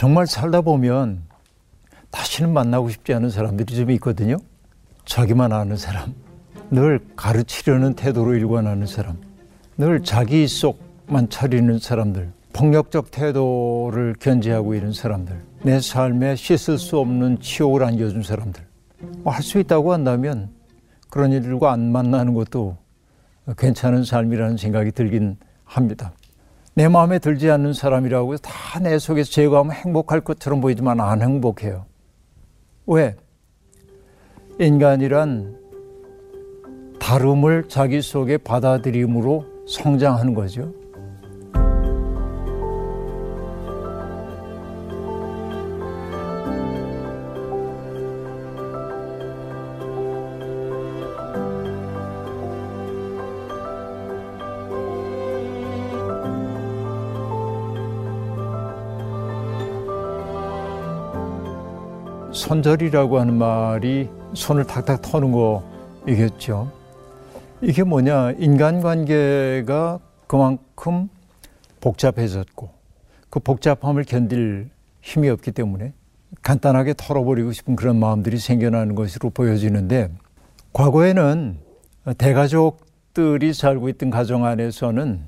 정말 살다 보면 다시는 만나고 싶지 않은 사람들이 좀 있거든요. 자기만 아는 사람, 늘 가르치려는 태도로 일관하는 사람, 늘 자기 속만 차리는 사람들, 폭력적 태도를 견지하고 있는 사람들, 내 삶에 씻을 수 없는 치욕을 안겨준 사람들. 뭐 할 수 있다고 한다면 그런 일들과 안 만나는 것도 괜찮은 삶이라는 생각이 들긴 합니다. 내 마음에 들지 않는 사람이라고 다 내 속에서 제거하면 행복할 것처럼 보이지만 안 행복해요. 왜? 인간이란 다름을 자기 속에 받아들임으로 성장하는 거죠. 손절이라고 하는 말이 손을 탁탁 터는 거이겠죠. 이게 뭐냐 인간관계가 그만큼 복잡해졌고 그 복잡함을 견딜 힘이 없기 때문에 간단하게 털어버리고 싶은 그런 마음들이 생겨나는 것으로 보여지는데 과거에는 대가족들이 살고 있던 가정 안에서는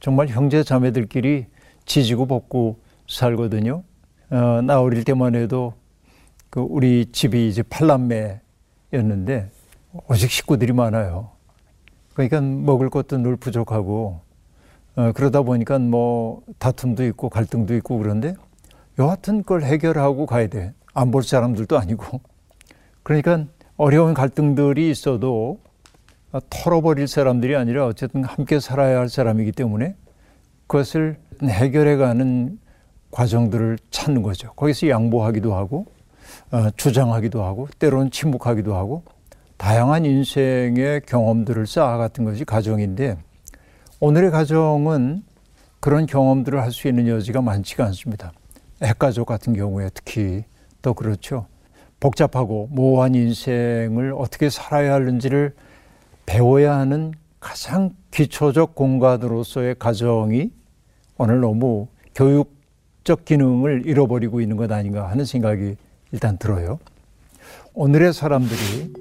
정말 형제 자매들끼리 지지고 볶고 살거든요. 어, 나 어릴 때만 해도 그 우리 집이 이제 팔남매였는데 오직 식구들이 많아요. 그러니까 먹을 것도 늘 부족하고 어, 그러다 보니까 뭐 다툼도 있고 갈등도 있고 그런데 여하튼 그걸 해결하고 가야 돼. 안 볼 사람들도 아니고. 그러니까 어려운 갈등들이 있어도 털어버릴 사람들이 아니라 어쨌든 함께 살아야 할 사람이기 때문에 그것을 해결해 가는 과정들을 찾는 거죠. 거기서 양보하기도 하고 어, 주장하기도 하고 때로는 침묵하기도 하고 다양한 인생의 경험들을 쌓아갔던 것이 가정인데 오늘의 가정은 그런 경험들을 할 수 있는 여지가 많지가 않습니다. 핵가족 같은 경우에 특히 더 그렇죠. 복잡하고 모호한 인생을 어떻게 살아야 하는지를 배워야 하는 가장 기초적 공간으로서의 가정이 오늘 너무 교육적 기능을 잃어버리고 있는 것 아닌가 하는 생각이 일단 들어요. 오늘의 사람들이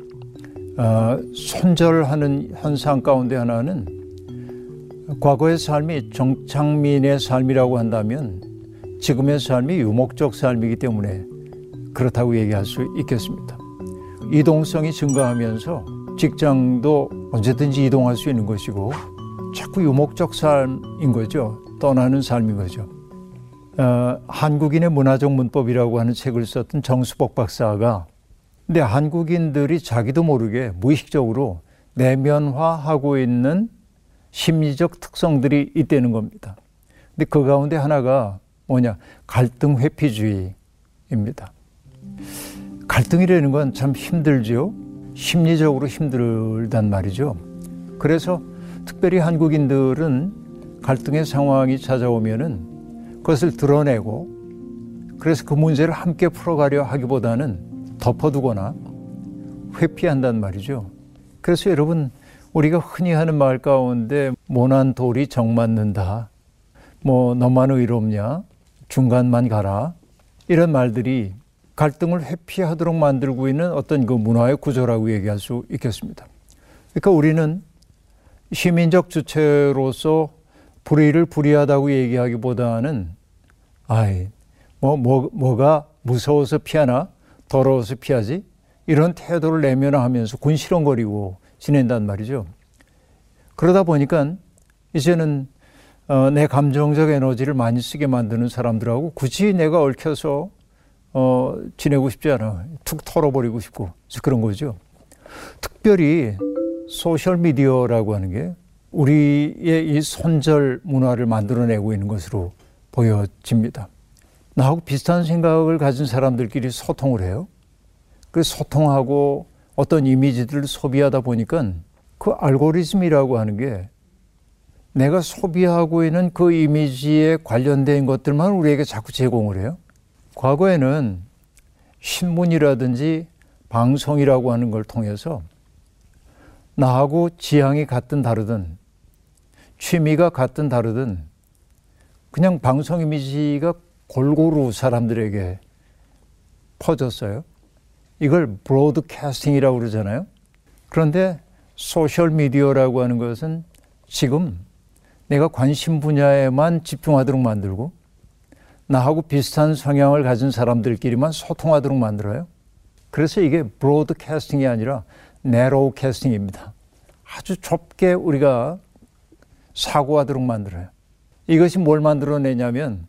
어, 손절하는 현상 가운데 하나는 과거의 삶이 정창민의 삶이라고 한다면 지금의 삶이 유목적 삶이기 때문에 그렇다고 얘기할 수 있겠습니다. 이동성이 증가하면서 직장도 언제든지 이동할 수 있는 것이고 자꾸 유목적 삶인 거죠. 떠나는 삶인 거죠. 어, 한국인의 문화적 문법이라고 하는 책을 썼던 정수복 박사가 근데 한국인들이 자기도 모르게 무의식적으로 내면화하고 있는 심리적 특성들이 있다는 겁니다. 근데 그 가운데 하나가 뭐냐? 갈등 회피주의입니다. 갈등이라는 건 참 힘들죠. 심리적으로 힘들단 말이죠. 그래서 특별히 한국인들은 갈등의 상황이 찾아오면은 그것을 드러내고 그래서 그 문제를 함께 풀어가려 하기보다는 덮어두거나 회피한단 말이죠. 그래서 여러분 우리가 흔히 하는 말 가운데 모난 돌이 정 맞는다. 뭐 너만 의롭냐? 중간만 가라. 이런 말들이 갈등을 회피하도록 만들고 있는 어떤 그 문화의 구조라고 얘기할 수 있겠습니다. 그러니까 우리는 시민적 주체로서 불의를 불의하다고 얘기하기보다는 아이 뭐, 뭐 뭐가 무서워서 피하나 더러워서 피하지 이런 태도를 내면화하면서 군시렁거리고 지낸단 말이죠. 그러다 보니까 이제는 어, 내 감정적 에너지를 많이 쓰게 만드는 사람들하고 굳이 내가 얽혀서 어, 지내고 싶지 않아. 툭 털어버리고 싶고 그런 거죠. 특별히 소셜 미디어라고 하는 게 우리의 이 손절 문화를 만들어내고 있는 것으로 보여집니다. 나하고 비슷한 생각을 가진 사람들끼리 소통을 해요. 그 소통하고 어떤 이미지들을 소비하다 보니까 그 알고리즘이라고 하는 게 내가 소비하고 있는 그 이미지에 관련된 것들만 우리에게 자꾸 제공을 해요. 과거에는 신문이라든지 방송이라고 하는 걸 통해서 나하고 지향이 같든 다르든 취미가 같든 다르든 그냥 방송 이미지가 골고루 사람들에게 퍼졌어요. 이걸 broadcasting이라고 그러잖아요. 그런데 소셜 미디어라고 하는 것은 지금 내가 관심 분야에만 집중하도록 만들고 나하고 비슷한 성향을 가진 사람들끼리만 소통하도록 만들어요. 그래서 이게 broadcasting이 아니라 narrowcasting입니다. 아주 좁게 우리가 사고하도록 만들어요. 이것이 뭘 만들어내냐면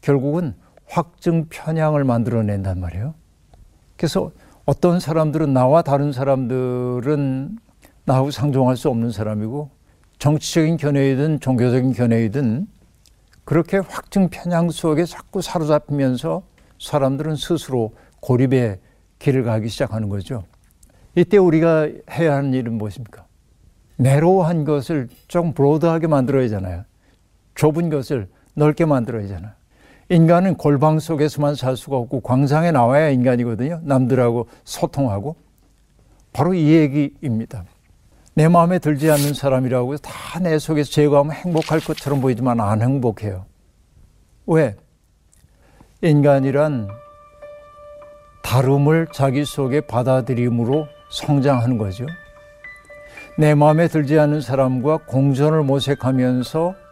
결국은 확증 편향을 만들어낸단 말이에요. 그래서 어떤 사람들은 나와 다른 사람들은 나하고 상종할 수 없는 사람이고 정치적인 견해이든 종교적인 견해이든 그렇게 확증 편향 속에 자꾸 사로잡히면서 사람들은 스스로 고립의 길을 가기 시작하는 거죠. 이때 우리가 해야 하는 일은 무엇입니까? 내로한 것을 좀 브로드하게 만들어야 하잖아요. 좁은 것을 넓게 만들어야 하잖아요. 인간은 골방 속에서만 살 수가 없고 광장에 나와야 인간이거든요. 남들하고 소통하고. 바로 이 얘기입니다. 내 마음에 들지 않는 사람이라고 해서 다내 속에서 제거하면 행복할 것처럼 보이지만 안 행복해요. 왜? 인간이란 다름을 자기 속에 받아들임으로 성장하는 거죠. 내 마음에 들지 않는 사람과 공존을 모색하면서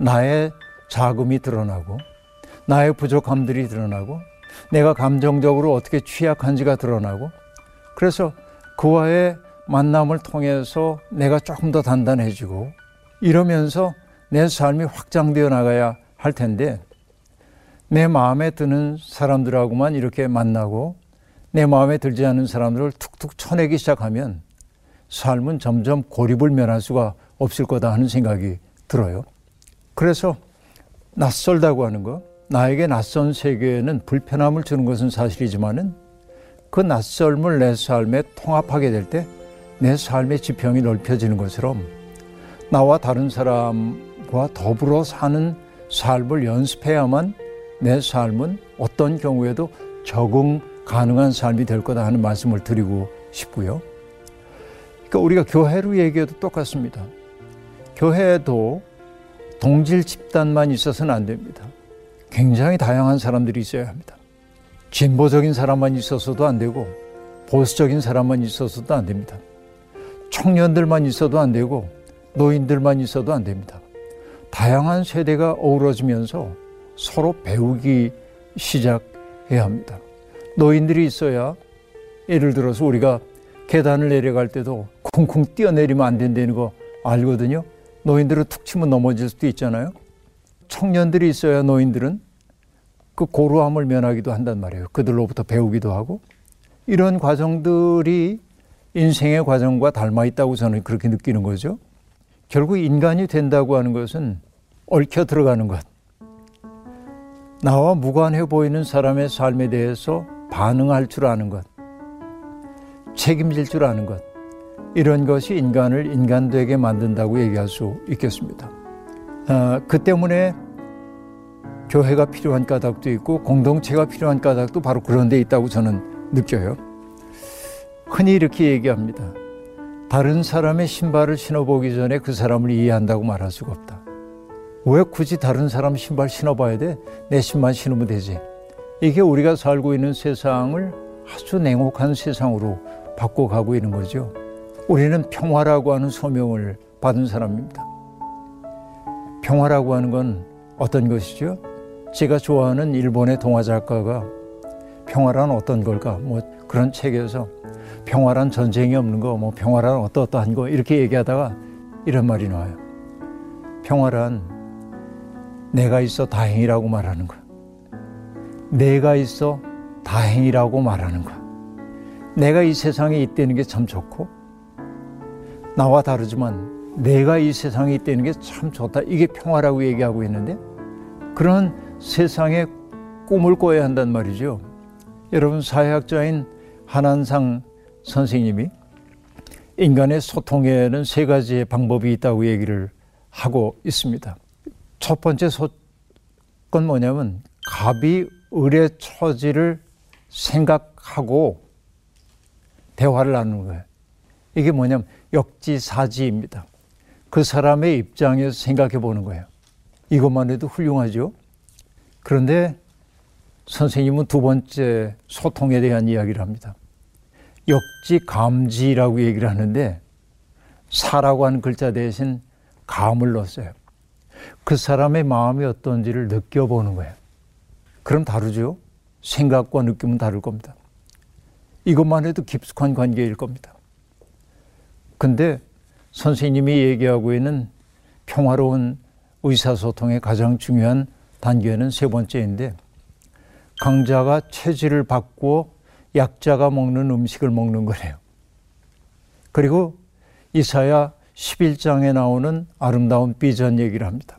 나의 자금이 드러나고 나의 부족함들이 드러나고 내가 감정적으로 어떻게 취약한지가 드러나고 그래서 그와의 만남을 통해서 내가 조금 더 단단해지고 이러면서 내 삶이 확장되어 나가야 할 텐데 내 마음에 드는 사람들하고만 이렇게 만나고 내 마음에 들지 않는 사람들을 툭툭 쳐내기 시작하면 삶은 점점 고립을 면할 수가 없을 거다 하는 생각이 들어요. 그래서 낯설다고 하는 거, 나에게 낯선 세계에는 불편함을 주는 것은 사실이지만은 그 낯설음을 내 삶에 통합하게 될 때 내 삶의 지평이 넓혀지는 것처럼 나와 다른 사람과 더불어 사는 삶을 연습해야만 내 삶은 어떤 경우에도 적응 가능한 삶이 될 거다 하는 말씀을 드리고 싶고요. 그러니까 우리가 교회로 얘기해도 똑같습니다. 교회에도 동질 집단만 있어서는 안 됩니다. 굉장히 다양한 사람들이 있어야 합니다. 진보적인 사람만 있어서도 안 되고 보수적인 사람만 있어서도 안 됩니다. 청년들만 있어도 안 되고 노인들만 있어도 안 됩니다. 다양한 세대가 어우러지면서 서로 배우기 시작해야 합니다. 노인들이 있어야 예를 들어서 우리가 계단을 내려갈 때도 쿵쿵 뛰어내리면 안 된다는 거 알거든요. 노인들은 툭 치면 넘어질 수도 있잖아요. 청년들이 있어야 노인들은 그 고루함을 면하기도 한단 말이에요. 그들로부터 배우기도 하고 이런 과정들이 인생의 과정과 닮아 있다고 저는 그렇게 느끼는 거죠. 결국 인간이 된다고 하는 것은 얽혀 들어가는 것. 나와 무관해 보이는 사람의 삶에 대해서 반응할 줄 아는 것. 책임질 줄 아는 것. 이런 것이 인간을 인간되게 만든다고 얘기할 수 있겠습니다. 아, 그 때문에 교회가 필요한 까닭도 있고 공동체가 필요한 까닭도 바로 그런 데 있다고 저는 느껴요. 흔히 이렇게 얘기합니다. 다른 사람의 신발을 신어보기 전에 그 사람을 이해한다고 말할 수가 없다. 왜 굳이 다른 사람 신발 신어봐야 돼? 내 신발 신으면 되지. 이게 우리가 살고 있는 세상을 아주 냉혹한 세상으로 바꿔가고 있는 거죠. 우리는 평화라고 하는 소명을 받은 사람입니다. 평화라고 하는 건 어떤 것이죠? 제가 좋아하는 일본의 동화 작가가 평화란 어떤 걸까? 뭐 그런 책에서 평화란 전쟁이 없는 거, 뭐 평화란 어떠어떠한 거 이렇게 얘기하다가 이런 말이 나와요. 평화란 내가 있어 다행이라고 말하는 거야. 내가 있어 다행이라고 말하는 거야. 내가 이 세상에 있다는 게 참 좋고 나와 다르지만 내가 이 세상에 있다는 게 참 좋다. 이게 평화라고 얘기하고 있는데 그런 세상에 꿈을 꿔야 한단 말이죠. 여러분 사회학자인 한한상 선생님이 인간의 소통에는 세 가지의 방법이 있다고 얘기를 하고 있습니다. 첫 번째 건 뭐냐면 갑이 을의 처지를 생각하고 대화를 나누는 거예요. 이게 뭐냐면 역지사지입니다. 그 사람의 입장에서 생각해 보는 거예요. 이것만 해도 훌륭하죠. 그런데 선생님은 두 번째 소통에 대한 이야기를 합니다. 역지 감지라고 얘기를 하는데 사라고 하는 글자 대신 감을 넣었어요. 그 사람의 마음이 어떤지를 느껴보는 거예요. 그럼 다르죠? 생각과 느낌은 다를 겁니다. 이것만 해도 깊숙한 관계일 겁니다. 근데 선생님이 얘기하고 있는 평화로운 의사소통의 가장 중요한 단계는 세 번째인데 강자가 체질을 바꾸어 약자가 먹는 음식을 먹는 거래요. 그리고 이사야 11장에 나오는 아름다운 비전 얘기를 합니다.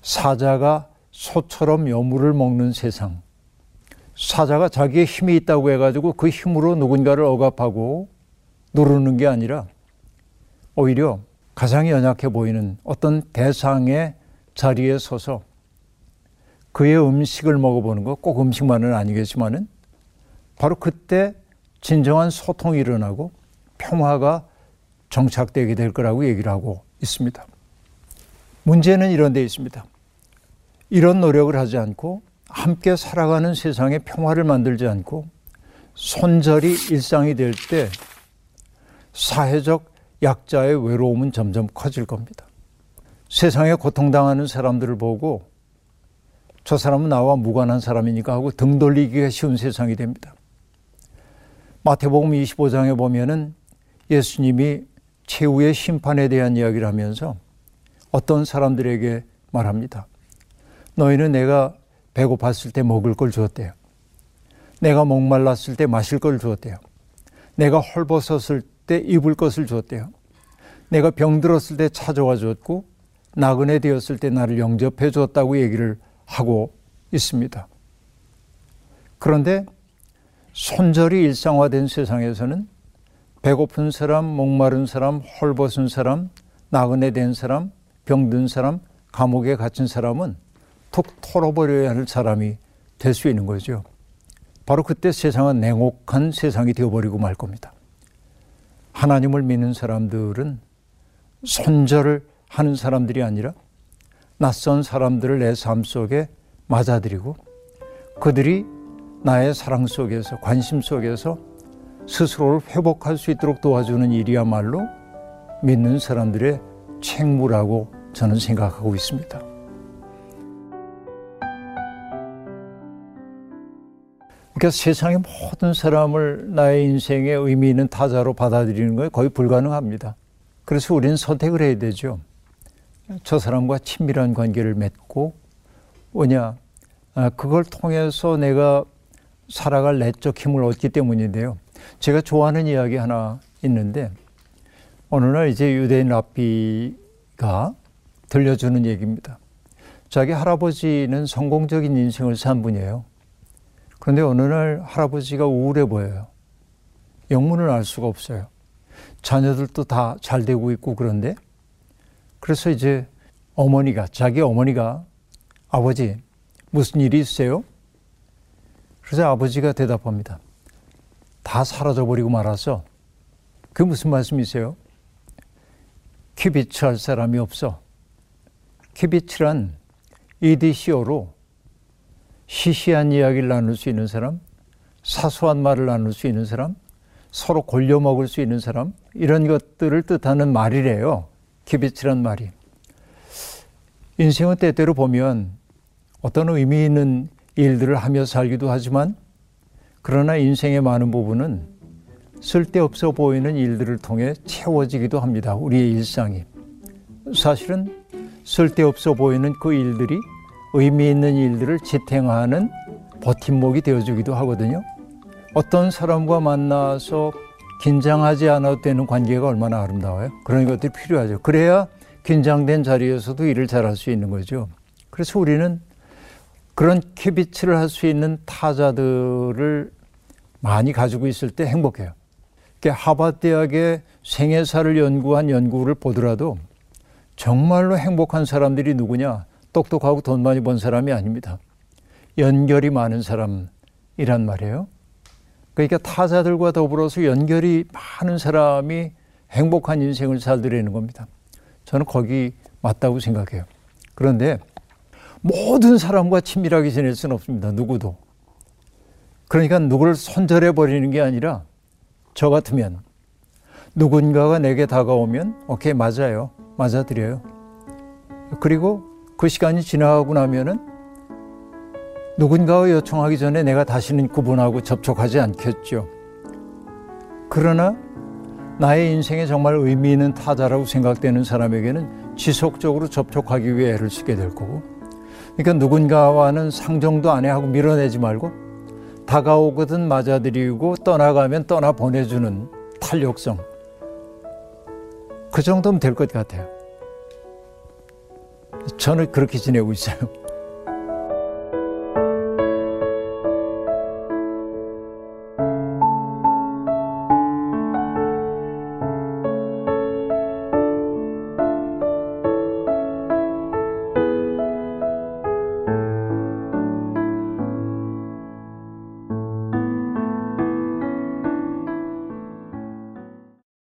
사자가 소처럼 여물을 먹는 세상. 사자가 자기의 힘이 있다고 해가지고 그 힘으로 누군가를 억압하고 누르는 게 아니라 오히려 가장 연약해 보이는 어떤 대상의 자리에 서서 그의 음식을 먹어보는 것, 꼭 음식만은 아니겠지만은 바로 그때 진정한 소통이 일어나고 평화가 정착되게 될 거라고 얘기를 하고 있습니다. 문제는 이런 데 있습니다. 이런 노력을 하지 않고 함께 살아가는 세상에 평화를 만들지 않고 손절이 일상이 될 때 사회적 약자의 외로움은 점점 커질 겁니다. 세상에 고통당하는 사람들을 보고 저 사람은 나와 무관한 사람이니까 하고 등 돌리기가 쉬운 세상이 됩니다. 마태복음 25장에 보면은 예수님이 최후의 심판에 대한 이야기를 하면서 어떤 사람들에게 말합니다. 너희는 내가 배고팠을 때 먹을 걸 주었대요. 내가 목말랐을 때 마실 걸 주었대요. 내가 헐벗었을 때 입을 것을 주었대요. 내가 병들었을 때 찾아와 주었고 나그네 되었을 때 나를 영접해 주었다고 얘기를 하고 있습니다. 그런데 손절이 일상화된 세상에서는 배고픈 사람, 목마른 사람, 헐벗은 사람, 나그네 된 사람, 병든 사람, 감옥에 갇힌 사람은 툭 털어버려야 할 사람이 될 수 있는 거죠. 바로 그때 세상은 냉혹한 세상이 되어버리고 말 겁니다. 하나님을 믿는 사람들은 손절을 하는 사람들이 아니라 낯선 사람들을 내 삶 속에 맞아들이고 그들이 나의 사랑 속에서 관심 속에서 스스로를 회복할 수 있도록 도와주는 일이야말로 믿는 사람들의 책무라고 저는 생각하고 있습니다. 그러니까 세상의 모든 사람을 나의 인생에 의미 있는 타자로 받아들이는 건 거의 불가능합니다. 그래서 우리는 선택을 해야 되죠. 저 사람과 친밀한 관계를 맺고 뭐냐 아, 그걸 통해서 내가 살아갈 내적 힘을 얻기 때문인데요. 제가 좋아하는 이야기 하나 있는데 어느 날 이제 유대인 랍비가 들려주는 얘기입니다. 자기 할아버지는 성공적인 인생을 산 분이에요. 그런데 어느 날 할아버지가 우울해 보여요. 영문을 알 수가 없어요. 자녀들도 다 잘 되고 있고 그런데 그래서 이제 어머니가 자기 어머니가 아버지 무슨 일이 있어요? 그래서 아버지가 대답합니다. 다 사라져 버리고 말아서 그 무슨 말씀이세요? 키비츠 할 사람이 없어. 키비츠란 EDCO로 시시한 이야기를 나눌 수 있는 사람, 사소한 말을 나눌 수 있는 사람, 서로 골려 먹을 수 있는 사람, 이런 것들을 뜻하는 말이래요. 키비츠란 말이. 인생은 때때로 보면 어떤 의미 있는 일들을 하며 살기도 하지만 그러나 인생의 많은 부분은 쓸데없어 보이는 일들을 통해 채워지기도 합니다. 우리의 일상이. 사실은 쓸데없어 보이는 그 일들이 의미 있는 일들을 지탱하는 버팀목이 되어주기도 하거든요. 어떤 사람과 만나서 긴장하지 않아도 되는 관계가 얼마나 아름다워요. 그런 것들이 필요하죠. 그래야 긴장된 자리에서도 일을 잘할 수 있는 거죠. 그래서 우리는 그런 캐비치를 할 수 있는 타자들을 많이 가지고 있을 때 행복해요. 하버드 대학의 생애사를 연구한 연구를 보더라도 정말로 행복한 사람들이 누구냐? 똑똑하고 돈 많이 번 사람이 아닙니다. 연결이 많은 사람이란 말이에요. 그러니까 타자들과 더불어서 연결이 많은 사람이 행복한 인생을 살더라는 겁니다. 저는 거기 맞다고 생각해요. 그런데 모든 사람과 친밀하게 지낼 수는 없습니다. 누구도. 그러니까 누구를 손절해 버리는 게 아니라 저 같으면 누군가가 내게 다가오면 오케이 맞아요. 맞아드려요. 그리고 그 시간이 지나가고 나면은 누군가가 요청하기 전에 내가 다시는 그분하고 접촉하지 않겠죠. 그러나 나의 인생에 정말 의미 있는 타자라고 생각되는 사람에게는 지속적으로 접촉하기 위해 애를 쓰게 될 거고 그러니까 누군가와는 상정도 안 해 하고 밀어내지 말고 다가오거든 맞아들이고 떠나가면 떠나 보내주는 탄력성 그 정도면 될 것 같아요. 저는 그렇게 지내고 있어요.